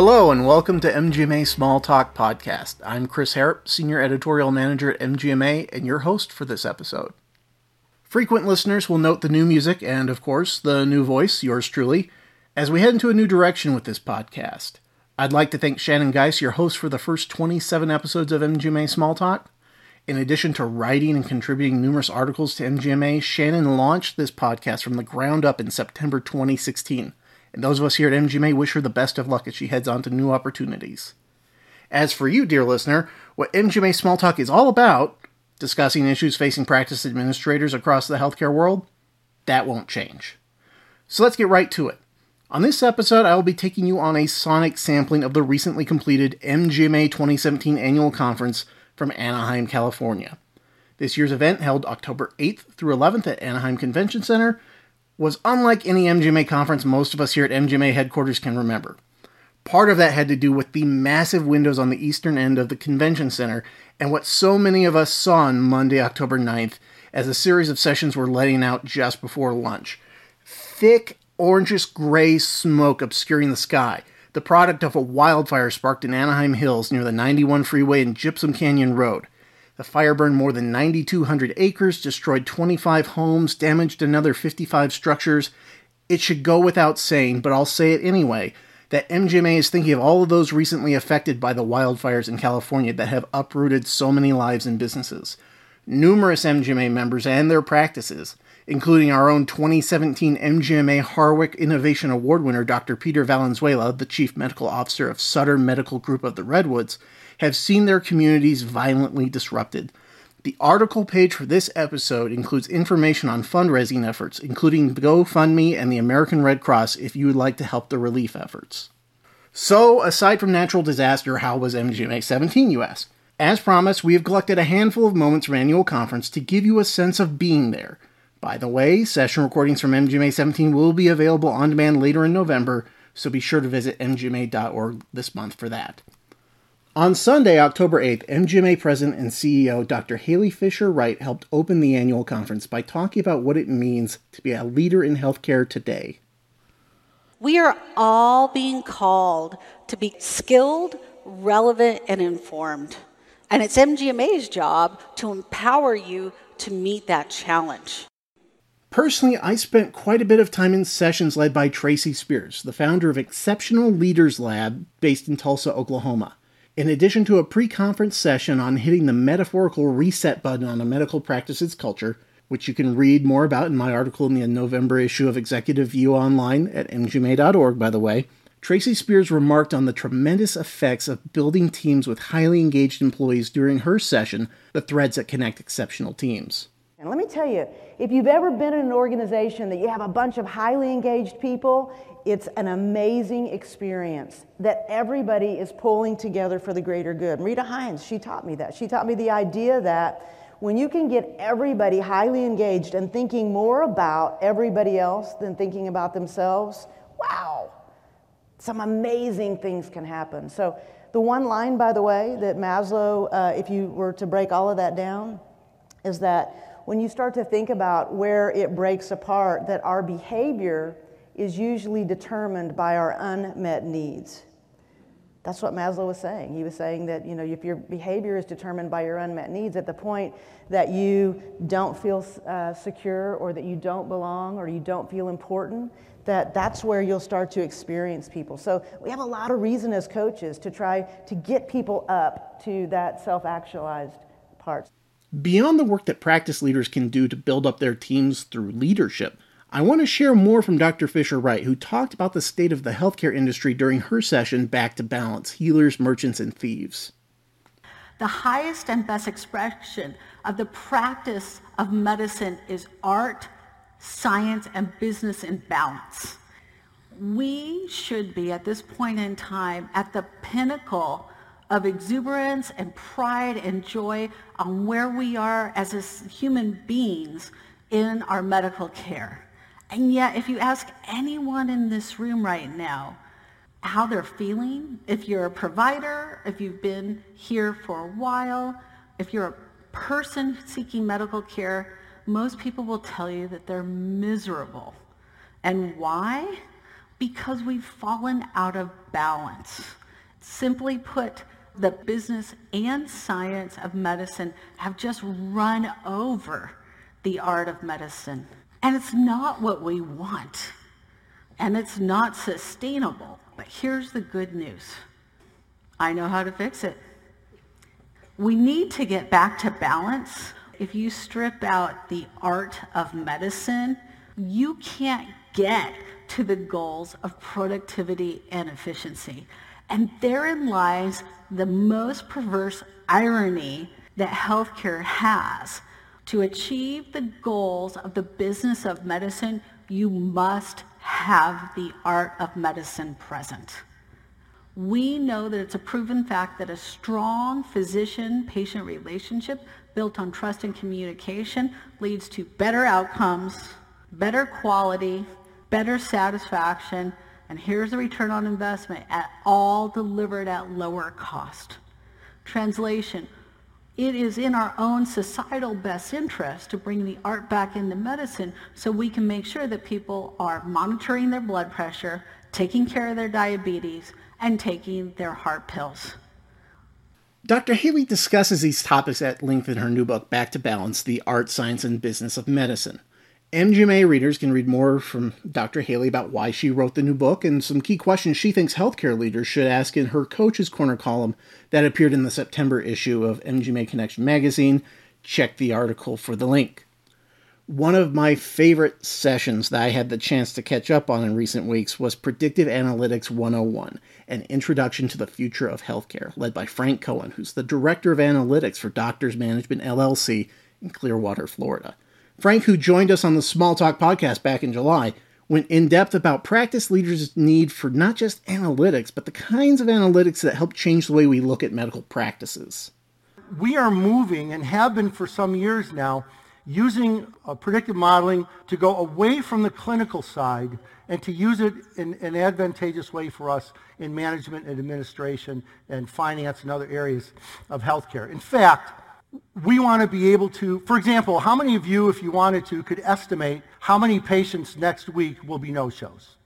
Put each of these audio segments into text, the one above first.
Hello and welcome to MGMA Small Talk Podcast. I'm Chris Harrop, Senior Editorial Manager at MGMA, and your host for this episode. Frequent listeners will note the new music and, of course, the new voice, yours truly, as we head into a new direction with this podcast. I'd like to thank Shannon Geis, your host for the first 27 episodes of MGMA Small Talk. In addition to writing and contributing numerous articles to MGMA, Shannon launched this podcast from the ground up in September 2016 and those of us here at MGMA wish her the best of luck as she heads on to new opportunities. As for you, dear listener, what MGMA Small Talk is all about, discussing issues facing practice administrators across the healthcare world, that won't change. So let's get right to it. On this episode, I will be taking you on a sonic sampling of the recently completed MGMA 2017 annual conference from Anaheim, California. This year's event, held October 8th through 11th at Anaheim Convention Center, was unlike any MGMA conference most of us here at MGMA headquarters can remember. Part of that had to do with the massive windows on the eastern end of the convention center and what so many of us saw on Monday, October 9th, as a series of sessions were letting out just before lunch. Thick, orangish gray smoke obscuring the sky, the product of a wildfire sparked in Anaheim Hills near the 91 freeway and Gypsum Canyon Road. The fire burned more than 9,200 acres, destroyed 25 homes, damaged another 55 structures. It should go without saying, but I'll say it anyway, that MGMA is thinking of all of those recently affected by the wildfires in California that have uprooted so many lives and businesses. Numerous MGMA members and their practices, including our own 2017 MGMA Harwick Innovation Award winner Dr. Peter Valenzuela, the Chief Medical Officer of Sutter Medical Group of the Redwoods, have seen their communities violently disrupted. The article page for this episode includes information on fundraising efforts, including GoFundMe and the American Red Cross if you would like to help the relief efforts. So, aside from natural disaster, how was MGMA 17, you ask? As promised, we have collected a handful of moments from annual conference to give you a sense of being there. By the way, session recordings from MGMA 17 will be available on demand later in November, so be sure to visit mgma.org this month for that. On Sunday, October 8th, MGMA President and CEO Dr. Halee Fischer Wright helped open the annual conference by talking about what it means to be a leader in healthcare today. We are all being called to be skilled, relevant, and informed. And it's MGMA's job to empower you to meet that challenge. Personally, I spent quite a bit of time in sessions led by Tracy Spears, the founder of Exceptional Leaders Lab based in Tulsa, Oklahoma. In addition to a pre conference session on hitting the metaphorical reset button on a medical practices culture, which you can read more about in my article in the November issue of Executive View online at mgma.org, by the way, Tracy Spears remarked on the tremendous effects of building teams with highly engaged employees during her session, The Threads That Connect Exceptional Teams. And let me tell you, if you've ever been in an organization that you have a bunch of highly engaged people it's an amazing experience that everybody is pulling together for the greater good. Rita Hines, she taught me that. She taught me the idea that when you can get everybody highly engaged and thinking more about everybody else than thinking about themselves, wow, some amazing things can happen. So, the one line, by the way, that Maslow, uh, if you were to break all of that down, is that when you start to think about where it breaks apart, that our behavior is usually determined by our unmet needs. That's what Maslow was saying. He was saying that you know if your behavior is determined by your unmet needs, at the point that you don't feel uh, secure or that you don't belong or you don't feel important, that that's where you'll start to experience people. So we have a lot of reason as coaches to try to get people up to that self-actualized part. Beyond the work that practice leaders can do to build up their teams through leadership, I want to share more from Dr. Fischer Wright, who talked about the state of the healthcare industry during her session Back to Balance Healers, Merchants, and Thieves. The highest and best expression of the practice of medicine is art, science, and business in balance. We should be at this point in time at the pinnacle of exuberance and pride and joy on where we are as human beings in our medical care. And yet, if you ask anyone in this room right now how they're feeling, if you're a provider, if you've been here for a while, if you're a person seeking medical care, most people will tell you that they're miserable. And why? because we've fallen out of balance. Simply put, the business and science of medicine have just run over the art of medicine. And it's not what we want. And it's not sustainable. But here's the good news. I know how to fix it. We need to get back to balance. If you strip out the art of medicine, you can't get to the goals of productivity and efficiency. And therein lies the most perverse irony that healthcare has. To achieve the goals of the business of medicine, you must have the art of medicine present. We know that it's a proven fact that a strong physician-patient relationship built on trust and communication leads to better outcomes, better quality, better satisfaction, and here's the return on investment, at all delivered at lower cost. Translation, it is in our own societal best interest to bring the art back into medicine so we can make sure that people are monitoring their blood pressure, taking care of their diabetes, and taking their heart pills. Dr. Halee discusses these topics at length in her new book, Back to Balance The Art, Science, and Business of Medicine. MGMA readers can read more from Dr. Halee about why she wrote the new book and some key questions she thinks healthcare leaders should ask in her Coach's Corner column that appeared in the September issue of MGMA Connection magazine. Check the article for the link. One of my favorite sessions that I had the chance to catch up on in recent weeks was Predictive Analytics 101, an introduction to the future of healthcare, led by Frank Cohen, who's the Director of Analytics for Doctors Management LLC in Clearwater, Florida. Frank, who joined us on the Small Talk podcast back in July, went in depth about practice leaders' need for not just analytics, but the kinds of analytics that help change the way we look at medical practices. We are moving and have been for some years now using uh, predictive modeling to go away from the clinical side and to use it in an advantageous way for us in management and administration and finance and other areas of healthcare. In fact, we want to be able to, for example, how many of you, if you wanted to, could estimate how many patients next week will be no-shows?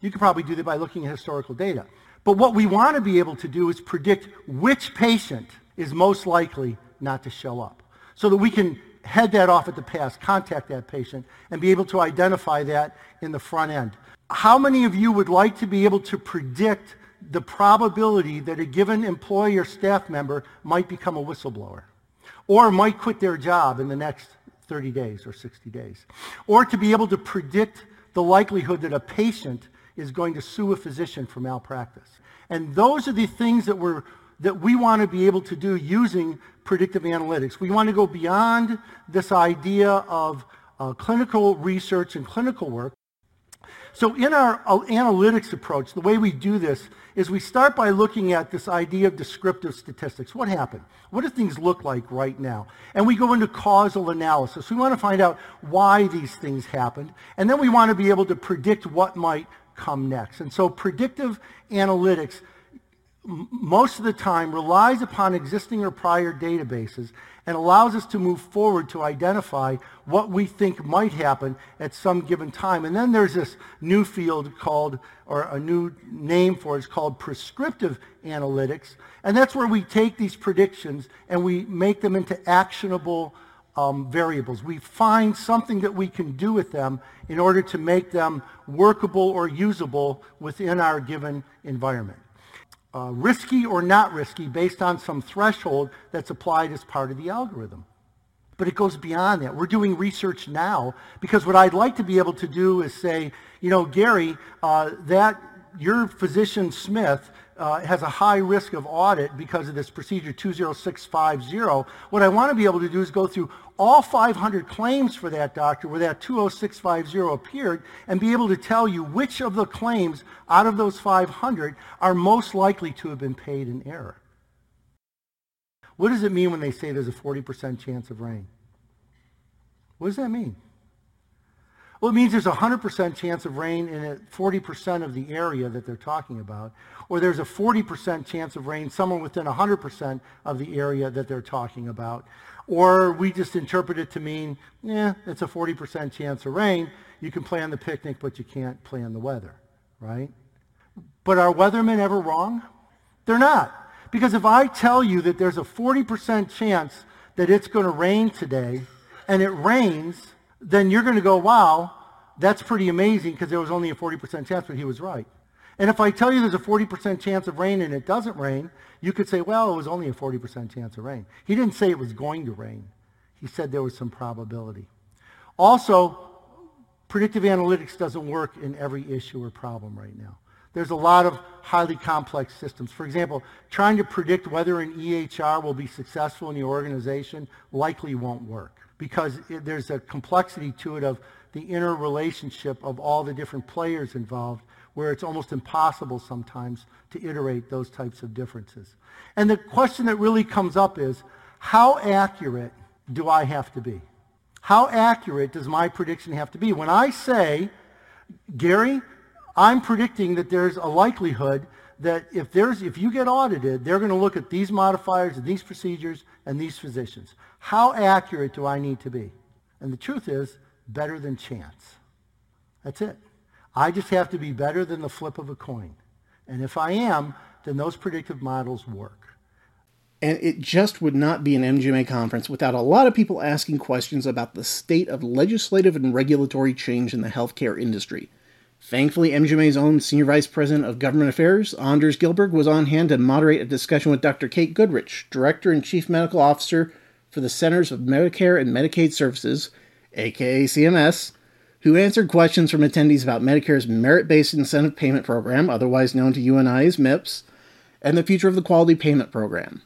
You could probably do that by looking at historical data. But what we want to be able to do is predict which patient is most likely not to show up so that we can head that off at the pass, contact that patient, and be able to identify that in the front end. How many of you would like to be able to predict the probability that a given employee or staff member might become a whistleblower? Or might quit their job in the next 30 days or 60 days. Or to be able to predict the likelihood that a patient is going to sue a physician for malpractice. And those are the things that, we're, that we want to be able to do using predictive analytics. We want to go beyond this idea of uh, clinical research and clinical work so in our uh, analytics approach, the way we do this is we start by looking at this idea of descriptive statistics. What happened? What do things look like right now? And we go into causal analysis. We want to find out why these things happened. And then we want to be able to predict what might come next. And so predictive analytics most of the time relies upon existing or prior databases and allows us to move forward to identify what we think might happen at some given time. And then there's this new field called, or a new name for it, it's called prescriptive analytics. And that's where we take these predictions and we make them into actionable um, variables. We find something that we can do with them in order to make them workable or usable within our given environment uh, risky or not risky based on some threshold that's applied as part of the algorithm. But it goes beyond that. We're doing research now because what I'd like to be able to do is say, you know, Gary, uh, that your physician Smith uh, has a high risk of audit because of this procedure 20650. What I want to be able to do is go through all 500 claims for that doctor where that 20650 appeared and be able to tell you which of the claims out of those 500 are most likely to have been paid in error. What does it mean when they say there's a 40% chance of rain? What does that mean? Well, it means there's a 100% chance of rain in 40% of the area that they're talking about, or there's a 40% chance of rain somewhere within 100% of the area that they're talking about. Or we just interpret it to mean, yeah, it's a 40% chance of rain. You can plan the picnic, but you can't plan the weather, right? But are weathermen ever wrong? They're not. Because if I tell you that there's a 40% chance that it's going to rain today, and it rains, then you're going to go, wow, that's pretty amazing because there was only a 40% chance, but he was right. And if I tell you there's a 40% chance of rain and it doesn't rain, you could say, well, it was only a 40% chance of rain. He didn't say it was going to rain. He said there was some probability. Also, predictive analytics doesn't work in every issue or problem right now. There's a lot of highly complex systems. For example, trying to predict whether an EHR will be successful in the organization likely won't work because it, there's a complexity to it of the interrelationship of all the different players involved where it's almost impossible sometimes to iterate those types of differences. And the question that really comes up is, how accurate do I have to be? How accurate does my prediction have to be? When I say, Gary, I'm predicting that there's a likelihood that if there's if you get audited, they're going to look at these modifiers and these procedures and these physicians. How accurate do I need to be? And the truth is, better than chance. That's it. I just have to be better than the flip of a coin. And if I am, then those predictive models work. And it just would not be an MGMA conference without a lot of people asking questions about the state of legislative and regulatory change in the healthcare industry. Thankfully, MGMA's own Senior Vice President of Government Affairs, Anders Gilberg, was on hand to moderate a discussion with Dr. Kate Goodrich, Director and Chief Medical Officer for the Centers of Medicare and Medicaid Services, aka CMS, who answered questions from attendees about Medicare's merit based incentive payment program, otherwise known to you and I as MIPS, and the future of the quality payment program.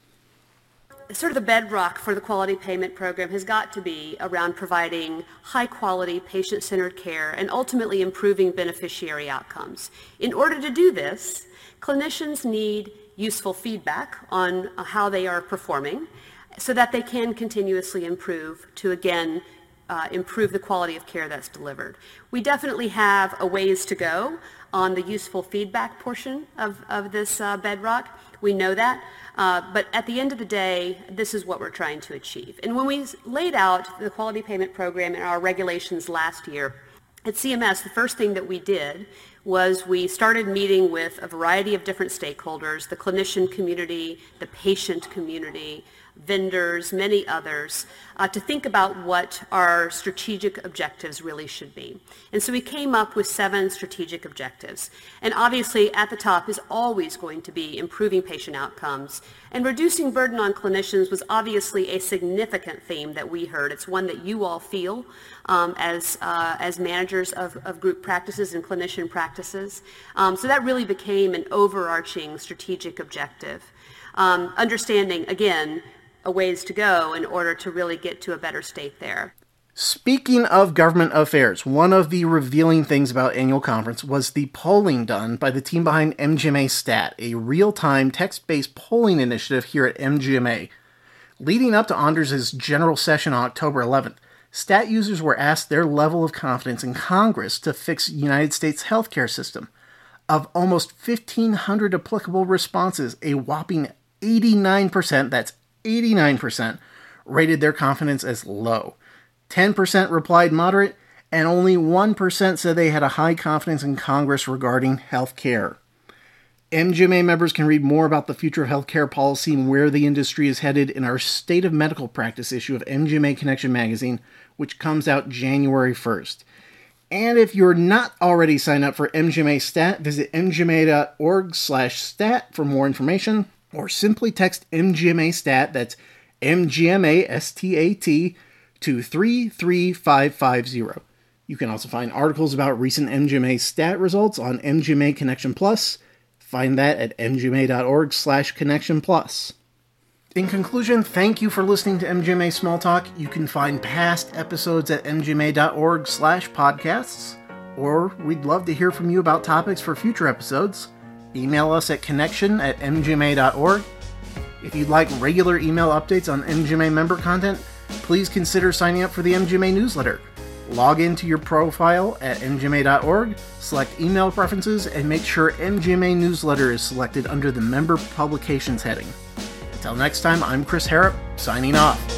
Sort of the bedrock for the quality payment program has got to be around providing high quality, patient centered care and ultimately improving beneficiary outcomes. In order to do this, clinicians need useful feedback on how they are performing so that they can continuously improve to again uh, improve the quality of care that's delivered. We definitely have a ways to go on the useful feedback portion of, of this uh, bedrock. We know that. Uh, but at the end of the day, this is what we're trying to achieve. And when we laid out the quality payment program in our regulations last year, at CMS, the first thing that we did was we started meeting with a variety of different stakeholders, the clinician community, the patient community, vendors, many others, uh, to think about what our strategic objectives really should be. And so we came up with seven strategic objectives. And obviously at the top is always going to be improving patient outcomes. And reducing burden on clinicians was obviously a significant theme that we heard. It's one that you all feel um, as, uh, as managers of, of group practices and clinician practices. Um, so that really became an overarching strategic objective. Um, understanding, again, a ways to go in order to really get to a better state there. Speaking of government affairs, one of the revealing things about annual conference was the polling done by the team behind MGMA Stat, a real-time text-based polling initiative here at MGMA. Leading up to Anders' general session on October 11th, Stat users were asked their level of confidence in Congress to fix United States healthcare system. Of almost 1,500 applicable responses, a whopping 89%, that's 89% rated their confidence as low. 10% replied moderate, and only 1% said they had a high confidence in Congress regarding health care. MGMA members can read more about the future of healthcare policy and where the industry is headed in our State of Medical Practice issue of MGMA Connection magazine, which comes out January 1st. And if you're not already signed up for MGMA Stat, visit mgma.org/stat for more information or simply text MGMA stat, that's MGMA STAT, to 33550. You can also find articles about recent MGMA stat results on MGMA Connection Plus. Find that at mgma.org slash connection plus. In conclusion, thank you for listening to MGMA Small Talk. You can find past episodes at mgma.org slash podcasts, or we'd love to hear from you about topics for future episodes. Email us at connection at mgma.org. If you'd like regular email updates on MGMA member content, please consider signing up for the MGMA newsletter. Log into your profile at mgma.org, select email preferences, and make sure MGMA newsletter is selected under the member publications heading. Until next time, I'm Chris Harrop, signing off.